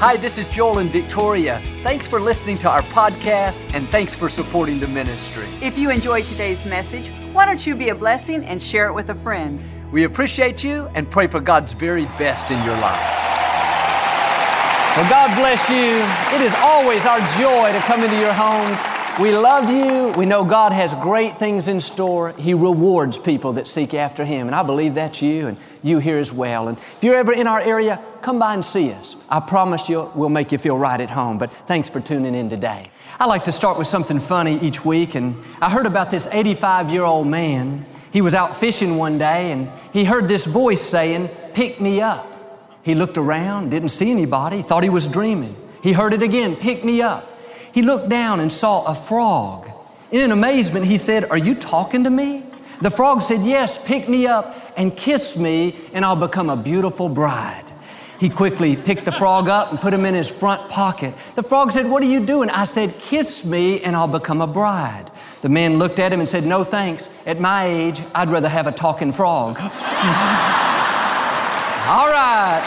Hi, this is Joel and Victoria. Thanks for listening to our podcast and thanks for supporting the ministry. If you enjoyed today's message, why don't you be a blessing and share it with a friend? We appreciate you and pray for God's very best in your life. Well, God bless you. It is always our joy to come into your homes. We love you. We know God has great things in store. He rewards people that seek after Him. And I believe that's you and you here as well. And if you're ever in our area, come by and see us. I promise you, we'll make you feel right at home. But thanks for tuning in today. I like to start with something funny each week. And I heard about this 85 year old man. He was out fishing one day and he heard this voice saying, Pick me up. He looked around, didn't see anybody, thought he was dreaming. He heard it again, Pick me up. He looked down and saw a frog. In amazement, he said, Are you talking to me? The frog said, Yes, pick me up and kiss me, and I'll become a beautiful bride. He quickly picked the frog up and put him in his front pocket. The frog said, What are you doing? I said, Kiss me, and I'll become a bride. The man looked at him and said, No thanks. At my age, I'd rather have a talking frog. All right.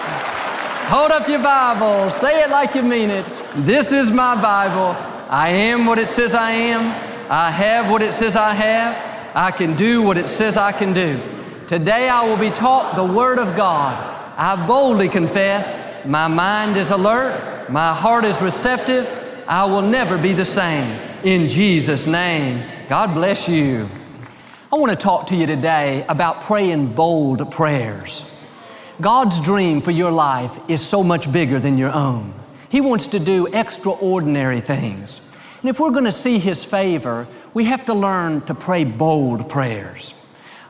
Hold up your Bible. Say it like you mean it. This is my Bible. I am what it says I am. I have what it says I have. I can do what it says I can do. Today I will be taught the Word of God. I boldly confess my mind is alert, my heart is receptive. I will never be the same. In Jesus' name, God bless you. I want to talk to you today about praying bold prayers. God's dream for your life is so much bigger than your own. He wants to do extraordinary things. And if we're going to see His favor, we have to learn to pray bold prayers.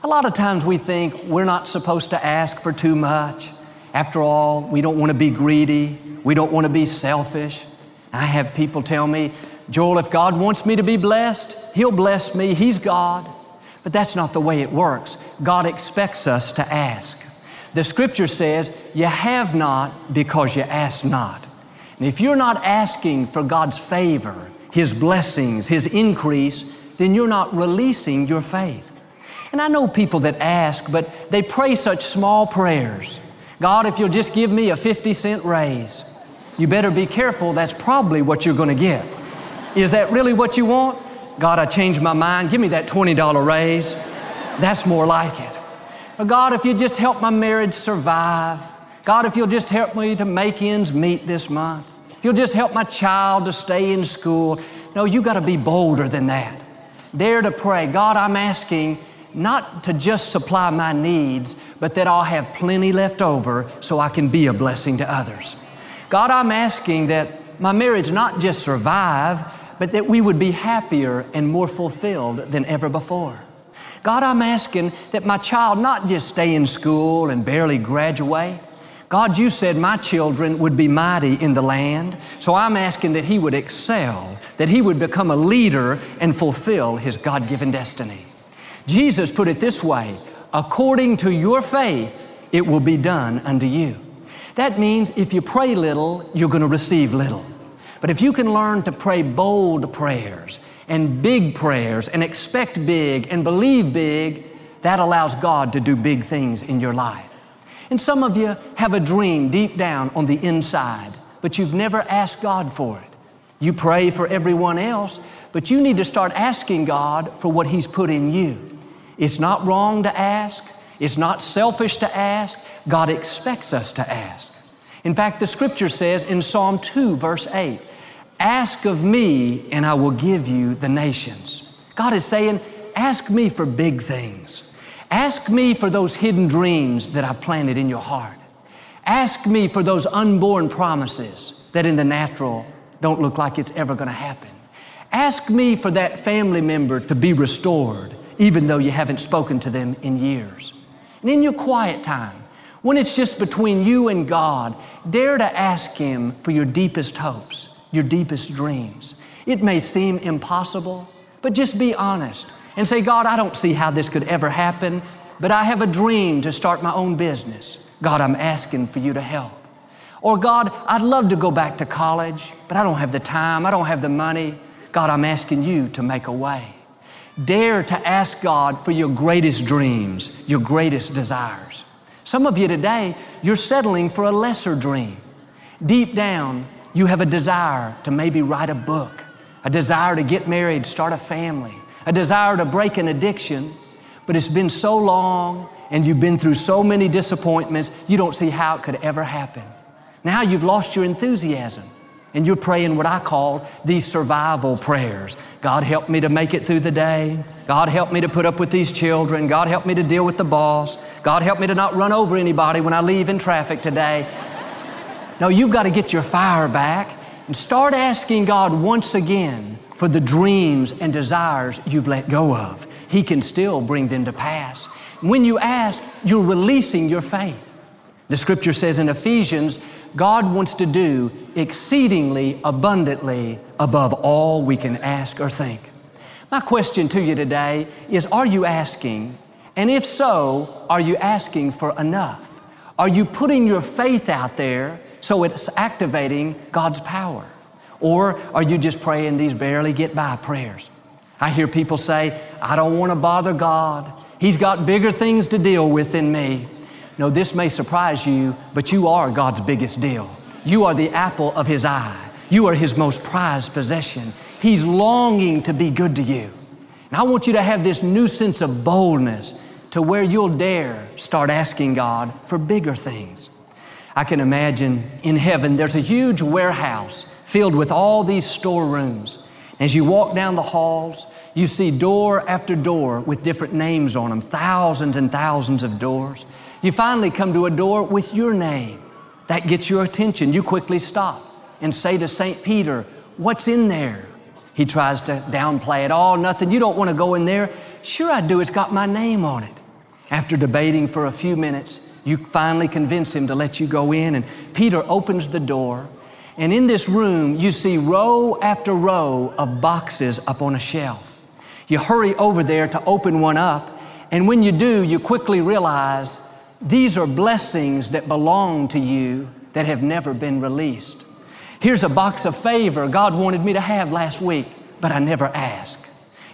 A lot of times we think we're not supposed to ask for too much. After all, we don't want to be greedy. We don't want to be selfish. I have people tell me, Joel, if God wants me to be blessed, He'll bless me. He's God. But that's not the way it works. God expects us to ask. The scripture says, You have not because you ask not. And if you're not asking for God's favor, His blessings, His increase, then you're not releasing your faith. And I know people that ask, but they pray such small prayers. God, if you'll just give me a 50 cent raise, you better be careful. That's probably what you're going to get. Is that really what you want? God, I changed my mind. Give me that $20 raise. That's more like it. Or God, if you just help my marriage survive. God, if you'll just help me to make ends meet this month. If you'll just help my child to stay in school. No, you got to be bolder than that. Dare to pray. God, I'm asking not to just supply my needs, but that I'll have plenty left over so I can be a blessing to others. God, I'm asking that my marriage not just survive, but that we would be happier and more fulfilled than ever before. God, I'm asking that my child not just stay in school and barely graduate. God, you said my children would be mighty in the land, so I'm asking that he would excel, that he would become a leader and fulfill his God given destiny. Jesus put it this way according to your faith, it will be done unto you. That means if you pray little, you're going to receive little. But if you can learn to pray bold prayers and big prayers and expect big and believe big, that allows God to do big things in your life. And some of you have a dream deep down on the inside, but you've never asked God for it. You pray for everyone else, but you need to start asking God for what He's put in you. It's not wrong to ask. It's not selfish to ask. God expects us to ask. In fact, the scripture says in Psalm 2, verse 8, Ask of me, and I will give you the nations. God is saying, Ask me for big things. Ask me for those hidden dreams that I've planted in your heart. Ask me for those unborn promises that in the natural don't look like it's ever going to happen. Ask me for that family member to be restored even though you haven't spoken to them in years. And in your quiet time, when it's just between you and God, dare to ask Him for your deepest hopes, your deepest dreams. It may seem impossible, but just be honest and say, God, I don't see how this could ever happen, but I have a dream to start my own business. God, I'm asking for you to help. Or, God, I'd love to go back to college, but I don't have the time, I don't have the money. God, I'm asking you to make a way. Dare to ask God for your greatest dreams, your greatest desires. Some of you today, you're settling for a lesser dream. Deep down, you have a desire to maybe write a book, a desire to get married, start a family, a desire to break an addiction, but it's been so long and you've been through so many disappointments, you don't see how it could ever happen. Now you've lost your enthusiasm and you're praying what I call these survival prayers. God help me to make it through the day. God help me to put up with these children. God help me to deal with the boss. God help me to not run over anybody when I leave in traffic today. no, you've got to get your fire back and start asking God once again for the dreams and desires you've let go of. He can still bring them to pass. When you ask, you're releasing your faith. The scripture says in Ephesians, God wants to do exceedingly abundantly above all we can ask or think. My question to you today is Are you asking? And if so, are you asking for enough? Are you putting your faith out there so it's activating God's power? Or are you just praying these barely get by prayers? I hear people say, I don't want to bother God. He's got bigger things to deal with than me. No, this may surprise you, but you are God's biggest deal. You are the apple of His eye. You are His most prized possession. He's longing to be good to you. And I want you to have this new sense of boldness to where you'll dare start asking God for bigger things. I can imagine in heaven there's a huge warehouse filled with all these storerooms. As you walk down the halls, you see door after door with different names on them, thousands and thousands of doors. You finally come to a door with your name. That gets your attention. You quickly stop and say to St. Peter, What's in there? He tries to downplay it. Oh, nothing. You don't want to go in there. Sure, I do. It's got my name on it. After debating for a few minutes, you finally convince him to let you go in, and Peter opens the door. And in this room, you see row after row of boxes up on a shelf. You hurry over there to open one up, and when you do, you quickly realize these are blessings that belong to you that have never been released. Here's a box of favor God wanted me to have last week, but I never asked.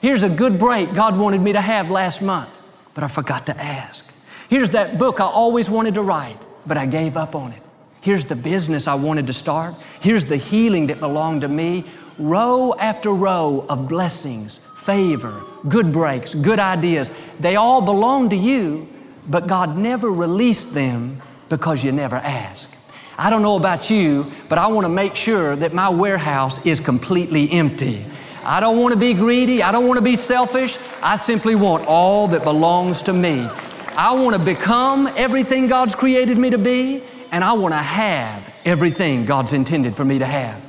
Here's a good break God wanted me to have last month, but I forgot to ask. Here's that book I always wanted to write, but I gave up on it. Here's the business I wanted to start. Here's the healing that belonged to me. Row after row of blessings, favor, good breaks, good ideas. They all belong to you, but God never released them because you never ask. I don't know about you, but I want to make sure that my warehouse is completely empty. I don't want to be greedy. I don't want to be selfish. I simply want all that belongs to me. I want to become everything God's created me to be, and I want to have everything God's intended for me to have.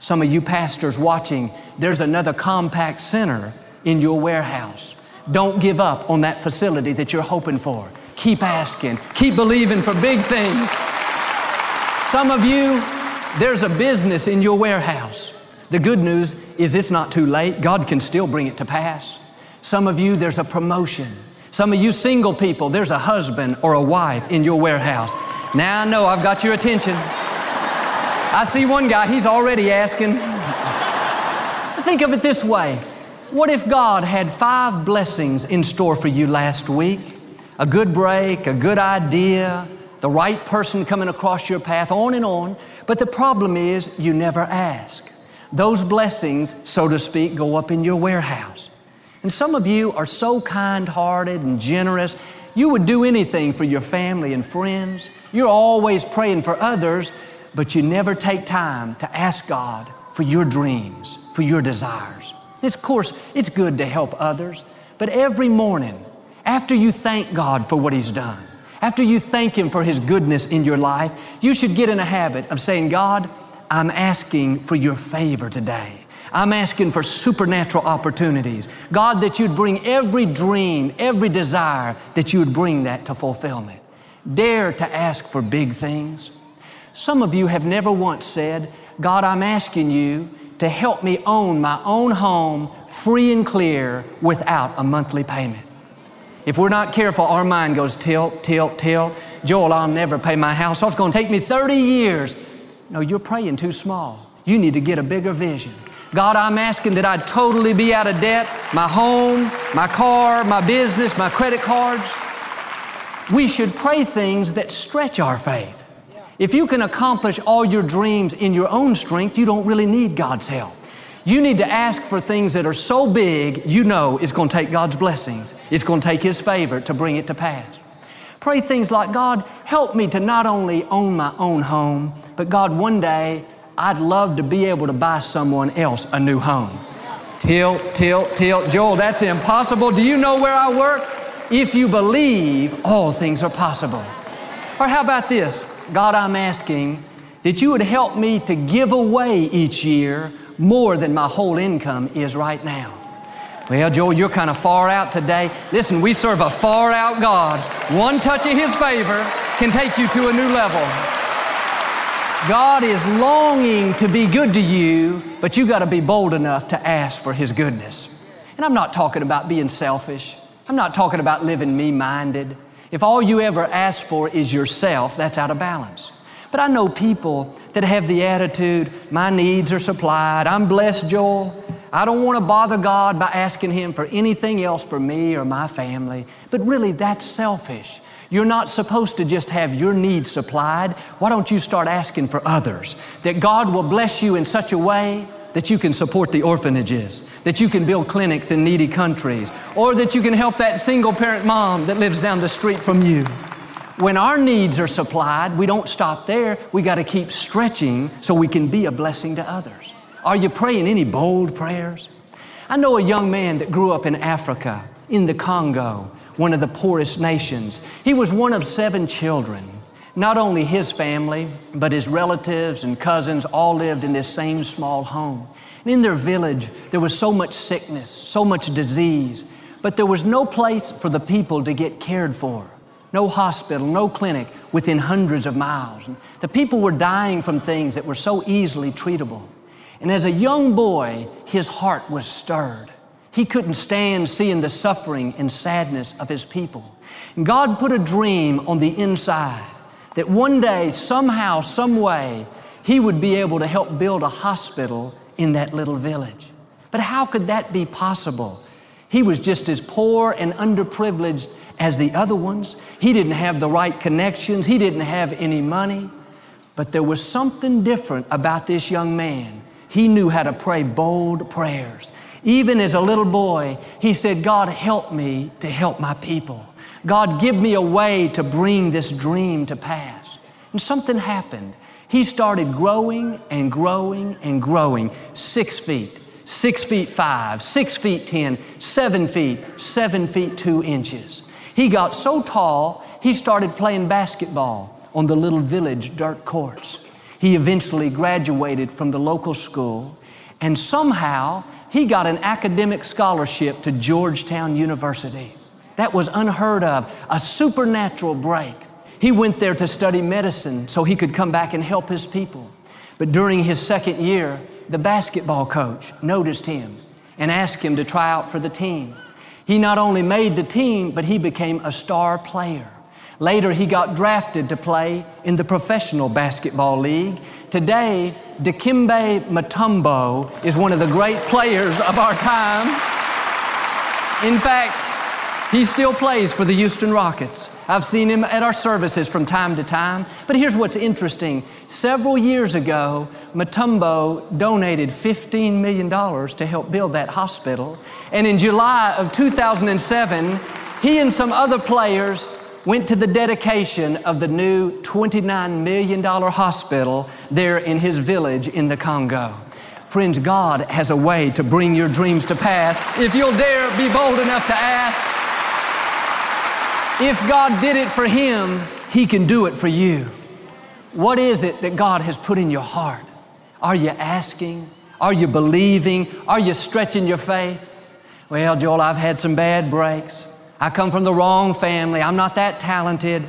Some of you pastors watching, there's another Compaq Center in your warehouse. Don't give up on that facility that you're hoping for. Keep asking, keep believing for big things. Some of you, there's a business in your warehouse. The good news is it's not too late. God can still bring it to pass. Some of you, there's a promotion. Some of you single people, there's a husband or a wife in your warehouse. Now I know I've got your attention. I see one guy, he's already asking. Think of it this way what if God had five blessings in store for you last week? A good break, a good idea, the right person coming across your path, on and on. But the problem is you never ask. Those blessings, so to speak, go up in your warehouse. And some of you are so kind hearted and generous, you would do anything for your family and friends. You're always praying for others, but you never take time to ask God for your dreams, for your desires. Of course, it's good to help others, but every morning, after you thank God for what He's done, after you thank Him for His goodness in your life, you should get in a habit of saying, God, I'm asking for your favor today. I'm asking for supernatural opportunities. God, that you'd bring every dream, every desire, that you would bring that to fulfillment. Dare to ask for big things. Some of you have never once said, God, I'm asking you to help me own my own home free and clear without a monthly payment. If we're not careful, our mind goes tilt, tilt, tilt. Joel, I'll never pay my house off. It's going to take me 30 years. No, you're praying too small. You need to get a bigger vision. God, I'm asking that I'd totally be out of debt my home, my car, my business, my credit cards. We should pray things that stretch our faith. If you can accomplish all your dreams in your own strength, you don't really need God's help. You need to ask for things that are so big, you know it's going to take God's blessings. It's going to take His favor to bring it to pass. Pray things like, God, help me to not only own my own home, but God, one day I'd love to be able to buy someone else a new home. Tilt, tilt, tilt. Joel, that's impossible. Do you know where I work? If you believe, all things are possible. Or how about this? God, I'm asking that you would help me to give away each year more than my whole income is right now. Well, Joel, you're kind of far out today. Listen, we serve a far out God. One touch of His favor can take you to a new level. God is longing to be good to you, but you got to be bold enough to ask for His goodness. And I'm not talking about being selfish. I'm not talking about living me minded. If all you ever ask for is yourself, that's out of balance. But I know people that have the attitude, my needs are supplied, I'm blessed, Joel. I don't want to bother God by asking Him for anything else for me or my family. But really, that's selfish. You're not supposed to just have your needs supplied. Why don't you start asking for others? That God will bless you in such a way that you can support the orphanages, that you can build clinics in needy countries, or that you can help that single parent mom that lives down the street from you. When our needs are supplied, we don't stop there. We got to keep stretching so we can be a blessing to others. Are you praying any bold prayers? I know a young man that grew up in Africa, in the Congo, one of the poorest nations. He was one of seven children. Not only his family, but his relatives and cousins all lived in this same small home. And in their village, there was so much sickness, so much disease, but there was no place for the people to get cared for. No hospital, no clinic within hundreds of miles. The people were dying from things that were so easily treatable. And as a young boy, his heart was stirred. He couldn't stand seeing the suffering and sadness of his people. And God put a dream on the inside that one day, somehow, some way, he would be able to help build a hospital in that little village. But how could that be possible? He was just as poor and underprivileged as the other ones. He didn't have the right connections, he didn't have any money. But there was something different about this young man. He knew how to pray bold prayers. Even as a little boy, he said, God, help me to help my people. God, give me a way to bring this dream to pass. And something happened. He started growing and growing and growing. Six feet, six feet five, six feet ten, seven feet, seven feet two inches. He got so tall, he started playing basketball on the little village dirt courts. He eventually graduated from the local school, and somehow he got an academic scholarship to Georgetown University. That was unheard of, a supernatural break. He went there to study medicine so he could come back and help his people. But during his second year, the basketball coach noticed him and asked him to try out for the team. He not only made the team, but he became a star player. Later, he got drafted to play in the professional basketball league. Today, Dikembe Mutombo is one of the great players of our time. In fact, he still plays for the Houston Rockets. I've seen him at our services from time to time. But here's what's interesting. Several years ago, Mutombo donated $15 million to help build that hospital. And in July of 2007, he and some other players went to the dedication of the new $29 million hospital there in his village in the Congo. Friends, God has a way to bring your dreams to pass if you'll dare be bold enough to ask. If God did it for him, he can do it for you. What is it that God has put in your heart? Are you asking? Are you believing? Are you stretching your faith? Well, Joel, I've had some bad breaks. I come from the wrong family. I'm not that talented.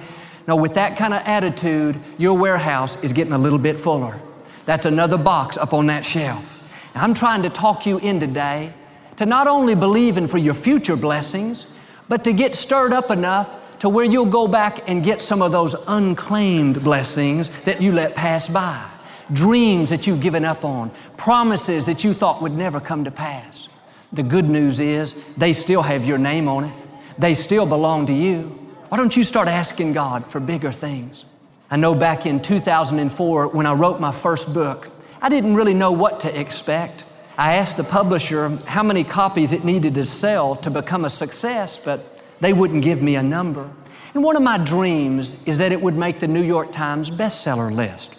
No, with that kind of attitude, your warehouse is getting a little bit fuller. That's another box up on that shelf. Now, I'm trying to talk you in today to not only believing for your future blessings, but to get stirred up enough to where you'll go back and get some of those unclaimed blessings that you let pass by, dreams that you've given up on, promises that you thought would never come to pass. The good news is they still have your name on it. They still belong to you. Why don't you start asking God for bigger things? I know back in 2004 when I wrote my first book, I didn't really know what to expect. I asked the publisher how many copies it needed to sell to become a success, but they wouldn't give me a number. And one of my dreams is that it would make the New York Times bestseller list.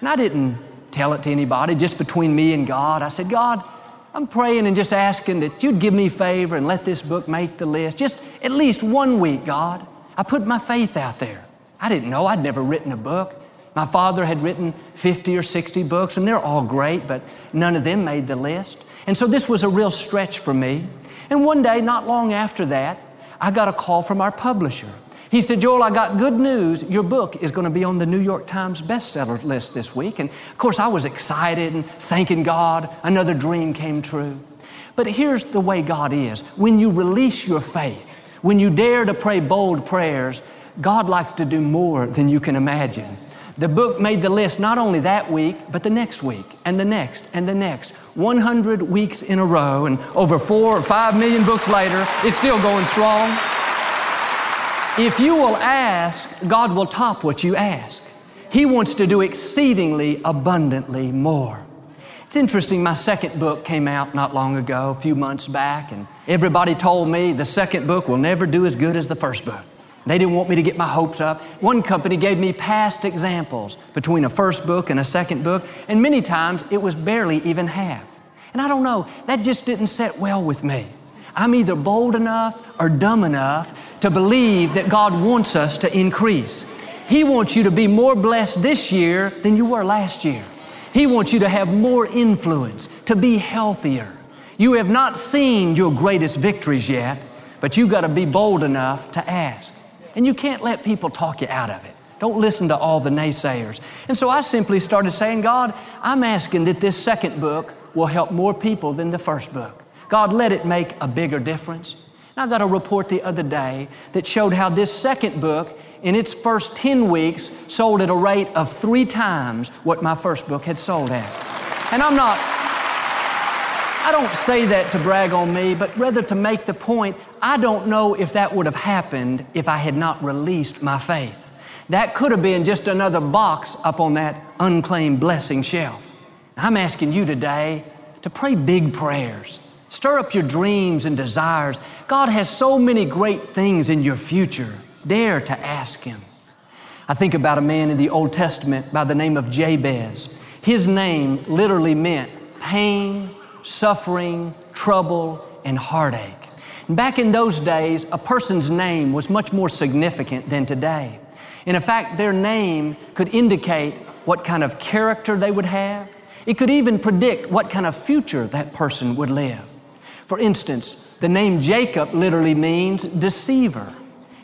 And I didn't tell it to anybody, just between me and God. I said, God, I'm praying and just asking that you'd give me favor and let this book make the list. Just at least one week, God. I put my faith out there. I didn't know I'd never written a book. My father had written 50 or 60 books, and they're all great, but none of them made the list. And so this was a real stretch for me. And one day, not long after that, I got a call from our publisher. He said, Joel, I got good news. Your book is going to be on the New York Times bestseller list this week. And of course, I was excited and thanking God. Another dream came true. But here's the way God is when you release your faith, when you dare to pray bold prayers, God likes to do more than you can imagine. The book made the list not only that week, but the next week, and the next, and the next. 100 weeks in a row, and over four or five million books later, it's still going strong. If you will ask, God will top what you ask. He wants to do exceedingly abundantly more. It's interesting, my second book came out not long ago, a few months back, and everybody told me the second book will never do as good as the first book. They didn't want me to get my hopes up. One company gave me past examples between a first book and a second book, and many times it was barely even half. And I don't know, that just didn't set well with me. I'm either bold enough or dumb enough to believe that God wants us to increase. He wants you to be more blessed this year than you were last year. He wants you to have more influence, to be healthier. You have not seen your greatest victories yet, but you've got to be bold enough to ask. And you can't let people talk you out of it. Don't listen to all the naysayers. And so I simply started saying, God, I'm asking that this second book will help more people than the first book. God, let it make a bigger difference. And I got a report the other day that showed how this second book, in its first 10 weeks, sold at a rate of three times what my first book had sold at. And I'm not, I don't say that to brag on me, but rather to make the point I don't know if that would have happened if I had not released my faith. That could have been just another box up on that unclaimed blessing shelf. I'm asking you today to pray big prayers. Stir up your dreams and desires. God has so many great things in your future. Dare to ask Him. I think about a man in the Old Testament by the name of Jabez. His name literally meant pain, suffering, trouble, and heartache. Back in those days, a person's name was much more significant than today. And in fact, their name could indicate what kind of character they would have. It could even predict what kind of future that person would live. For instance, the name Jacob literally means deceiver.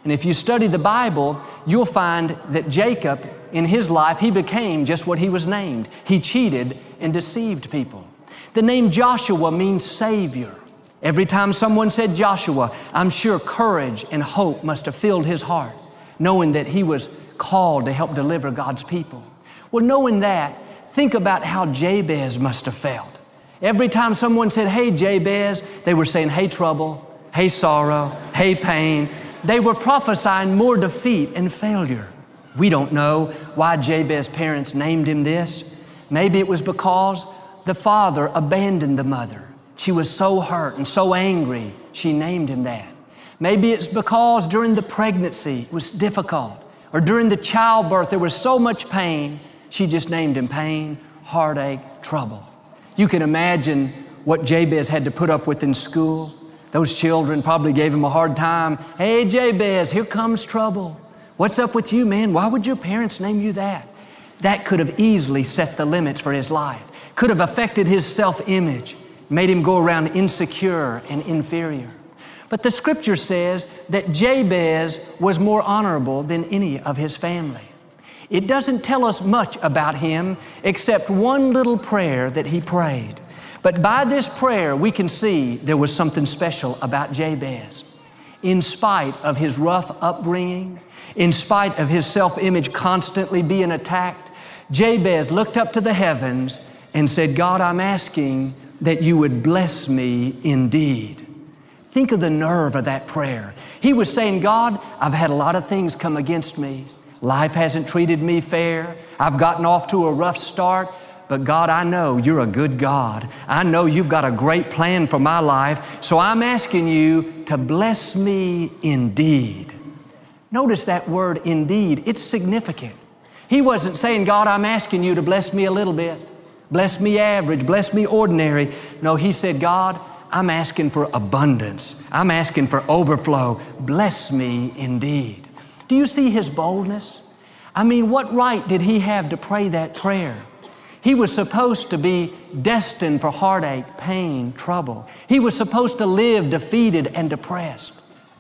And if you study the Bible, you'll find that Jacob, in his life, he became just what he was named. He cheated and deceived people. The name Joshua means Savior. Every time someone said Joshua, I'm sure courage and hope must have filled his heart, knowing that he was called to help deliver God's people. Well, knowing that, think about how Jabez must have felt. Every time someone said, Hey, Jabez, they were saying, Hey, trouble, hey, sorrow, hey, pain. They were prophesying more defeat and failure. We don't know why Jabez's parents named him this. Maybe it was because the father abandoned the mother. She was so hurt and so angry, she named him that. Maybe it's because during the pregnancy it was difficult, or during the childbirth there was so much pain, she just named him pain, heartache, trouble. You can imagine what Jabez had to put up with in school. Those children probably gave him a hard time. Hey, Jabez, here comes trouble. What's up with you, man? Why would your parents name you that? That could have easily set the limits for his life, could have affected his self image made him go around insecure and inferior. But the scripture says that Jabez was more honorable than any of his family. It doesn't tell us much about him except one little prayer that he prayed. But by this prayer, we can see there was something special about Jabez. In spite of his rough upbringing, in spite of his self image constantly being attacked, Jabez looked up to the heavens and said, God, I'm asking that you would bless me indeed. Think of the nerve of that prayer. He was saying, God, I've had a lot of things come against me. Life hasn't treated me fair. I've gotten off to a rough start. But God, I know you're a good God. I know you've got a great plan for my life. So I'm asking you to bless me indeed. Notice that word indeed, it's significant. He wasn't saying, God, I'm asking you to bless me a little bit, bless me average, bless me ordinary. No, He said, God, I'm asking for abundance. I'm asking for overflow. Bless me indeed. Do you see His boldness? I mean, what right did He have to pray that prayer? He was supposed to be destined for heartache, pain, trouble. He was supposed to live defeated and depressed.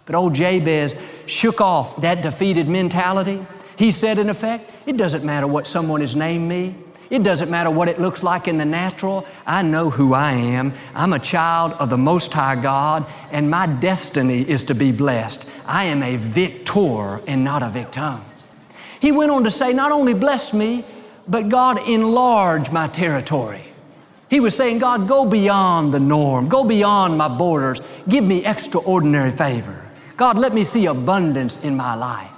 But old Jabez shook off that defeated mentality. He said, in effect, it doesn't matter what someone has named me. It doesn't matter what it looks like in the natural. I know who I am. I'm a child of the Most High God, and my destiny is to be blessed. I am a victor and not a victim. He went on to say, Not only bless me, but God, enlarge my territory. He was saying, God, go beyond the norm, go beyond my borders, give me extraordinary favor. God, let me see abundance in my life.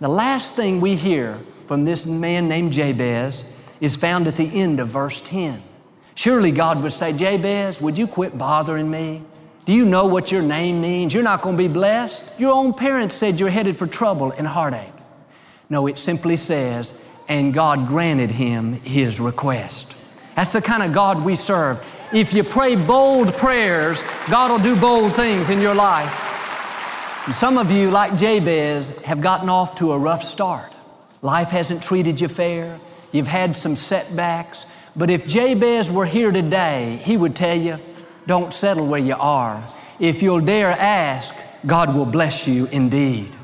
The last thing we hear from this man named Jabez is found at the end of verse 10. Surely God would say, Jabez, would you quit bothering me? Do you know what your name means? You're not going to be blessed. Your own parents said you're headed for trouble and heartache. No, it simply says, and God granted him his request. That's the kind of God we serve. If you pray bold prayers, God will do bold things in your life. And some of you, like Jabez, have gotten off to a rough start. Life hasn't treated you fair. You've had some setbacks. But if Jabez were here today, he would tell you, don't settle where you are. If you'll dare ask, God will bless you indeed.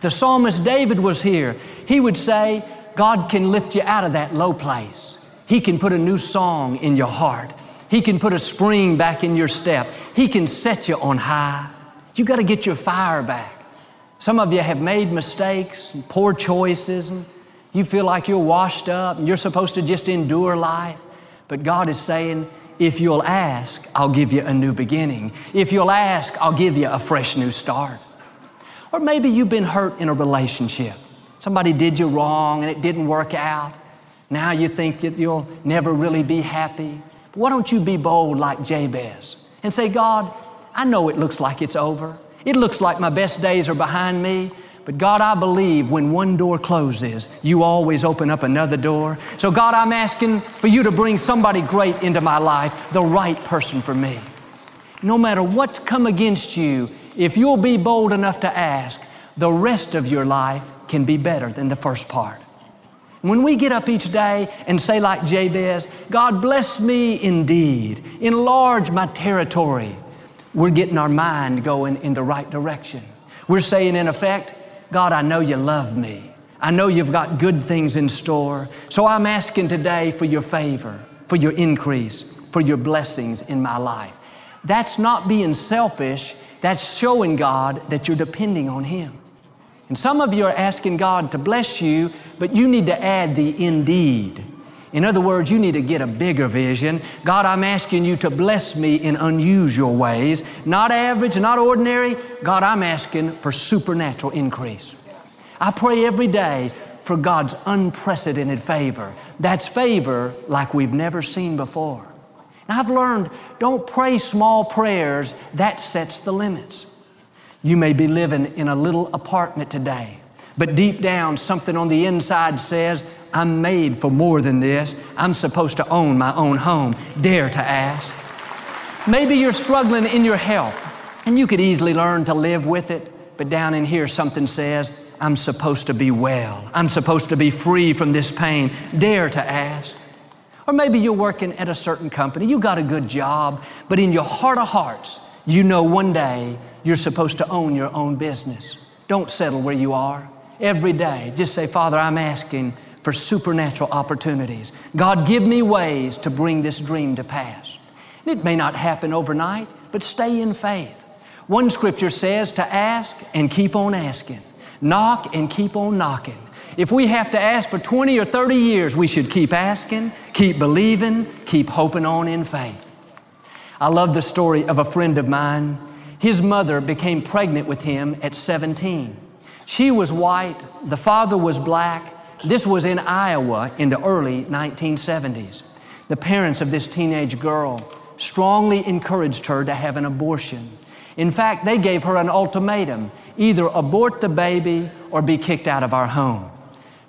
The psalmist David was here. He would say, God can lift you out of that low place. He can put a new song in your heart. He can put a spring back in your step. He can set you on high. You got to get your fire back. Some of you have made mistakes, and poor choices, and you feel like you're washed up and you're supposed to just endure life. But God is saying, if you'll ask, I'll give you a new beginning. If you'll ask, I'll give you a fresh new start. Or maybe you've been hurt in a relationship. Somebody did you wrong and it didn't work out. Now you think that you'll never really be happy. Why don't you be bold like Jabez and say, God, I know it looks like it's over. It looks like my best days are behind me. But God, I believe when one door closes, you always open up another door. So, God, I'm asking for you to bring somebody great into my life, the right person for me. No matter what's come against you, if you'll be bold enough to ask, the rest of your life can be better than the first part. When we get up each day and say, like Jabez, God bless me indeed, enlarge my territory, we're getting our mind going in the right direction. We're saying, in effect, God, I know you love me. I know you've got good things in store. So I'm asking today for your favor, for your increase, for your blessings in my life. That's not being selfish, that's showing God that you're depending on Him. And some of you are asking God to bless you, but you need to add the indeed. In other words, you need to get a bigger vision. God, I'm asking you to bless me in unusual ways, not average, not ordinary. God, I'm asking for supernatural increase. I pray every day for God's unprecedented favor. That's favor like we've never seen before. Now, I've learned don't pray small prayers, that sets the limits. You may be living in a little apartment today, but deep down, something on the inside says, I'm made for more than this. I'm supposed to own my own home. Dare to ask. Maybe you're struggling in your health, and you could easily learn to live with it, but down in here, something says, I'm supposed to be well. I'm supposed to be free from this pain. Dare to ask. Or maybe you're working at a certain company, you got a good job, but in your heart of hearts, you know one day you're supposed to own your own business. Don't settle where you are. Every day, just say, Father, I'm asking for supernatural opportunities. God, give me ways to bring this dream to pass. It may not happen overnight, but stay in faith. One scripture says to ask and keep on asking, knock and keep on knocking. If we have to ask for 20 or 30 years, we should keep asking, keep believing, keep hoping on in faith. I love the story of a friend of mine his mother became pregnant with him at 17. She was white, the father was black. This was in Iowa in the early 1970s. The parents of this teenage girl strongly encouraged her to have an abortion. In fact, they gave her an ultimatum either abort the baby or be kicked out of our home.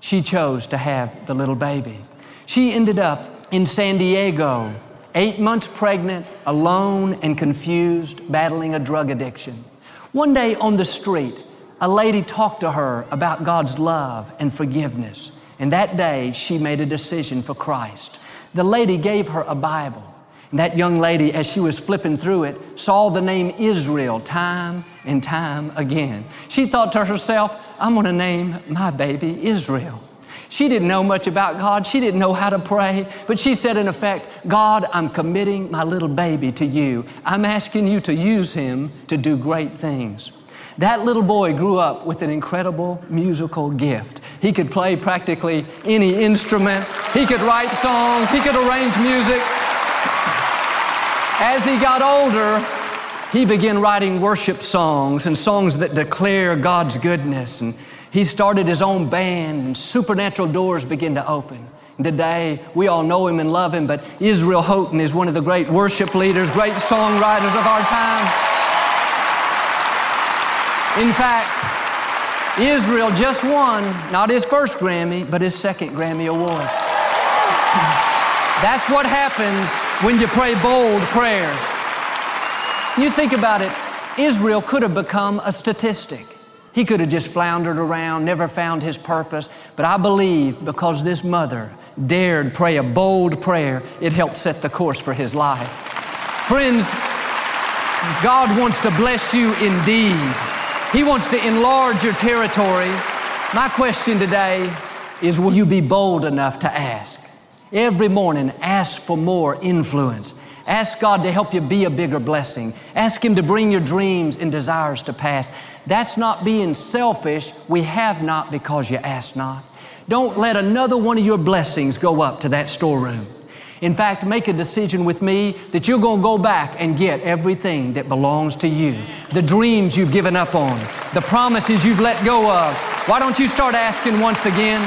She chose to have the little baby. She ended up in San Diego, eight months pregnant, alone and confused, battling a drug addiction. One day on the street, a lady talked to her about God's love and forgiveness. And that day, she made a decision for Christ. The lady gave her a Bible. And that young lady, as she was flipping through it, saw the name Israel time and time again. She thought to herself, I'm going to name my baby Israel. She didn't know much about God. She didn't know how to pray. But she said, in effect, God, I'm committing my little baby to you. I'm asking you to use him to do great things. That little boy grew up with an incredible musical gift. He could play practically any instrument, he could write songs, he could arrange music. As he got older, he began writing worship songs and songs that declare God's goodness. And he started his own band, and supernatural doors began to open. Today, we all know him and love him, but Israel Houghton is one of the great worship leaders, great songwriters of our time. In fact, Israel just won not his first Grammy, but his second Grammy Award. That's what happens when you pray bold prayers. You think about it, Israel could have become a statistic. He could have just floundered around, never found his purpose. But I believe because this mother dared pray a bold prayer, it helped set the course for his life. Friends, God wants to bless you indeed. He wants to enlarge your territory. My question today is will you be bold enough to ask? Every morning, ask for more influence. Ask God to help you be a bigger blessing. Ask Him to bring your dreams and desires to pass. That's not being selfish. We have not because you ask not. Don't let another one of your blessings go up to that storeroom. In fact, make a decision with me that you're going to go back and get everything that belongs to you. The dreams you've given up on, the promises you've let go of. Why don't you start asking once again?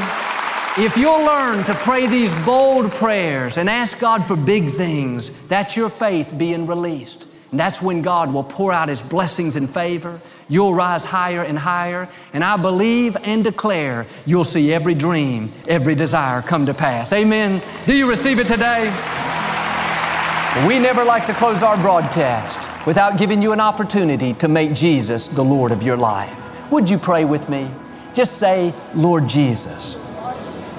If you'll learn to pray these bold prayers and ask God for big things, that's your faith being released. And that's when God will pour out His blessings and favor. You'll rise higher and higher. And I believe and declare you'll see every dream, every desire come to pass. Amen. Do you receive it today? We never like to close our broadcast without giving you an opportunity to make Jesus the Lord of your life. Would you pray with me? Just say, Lord Jesus,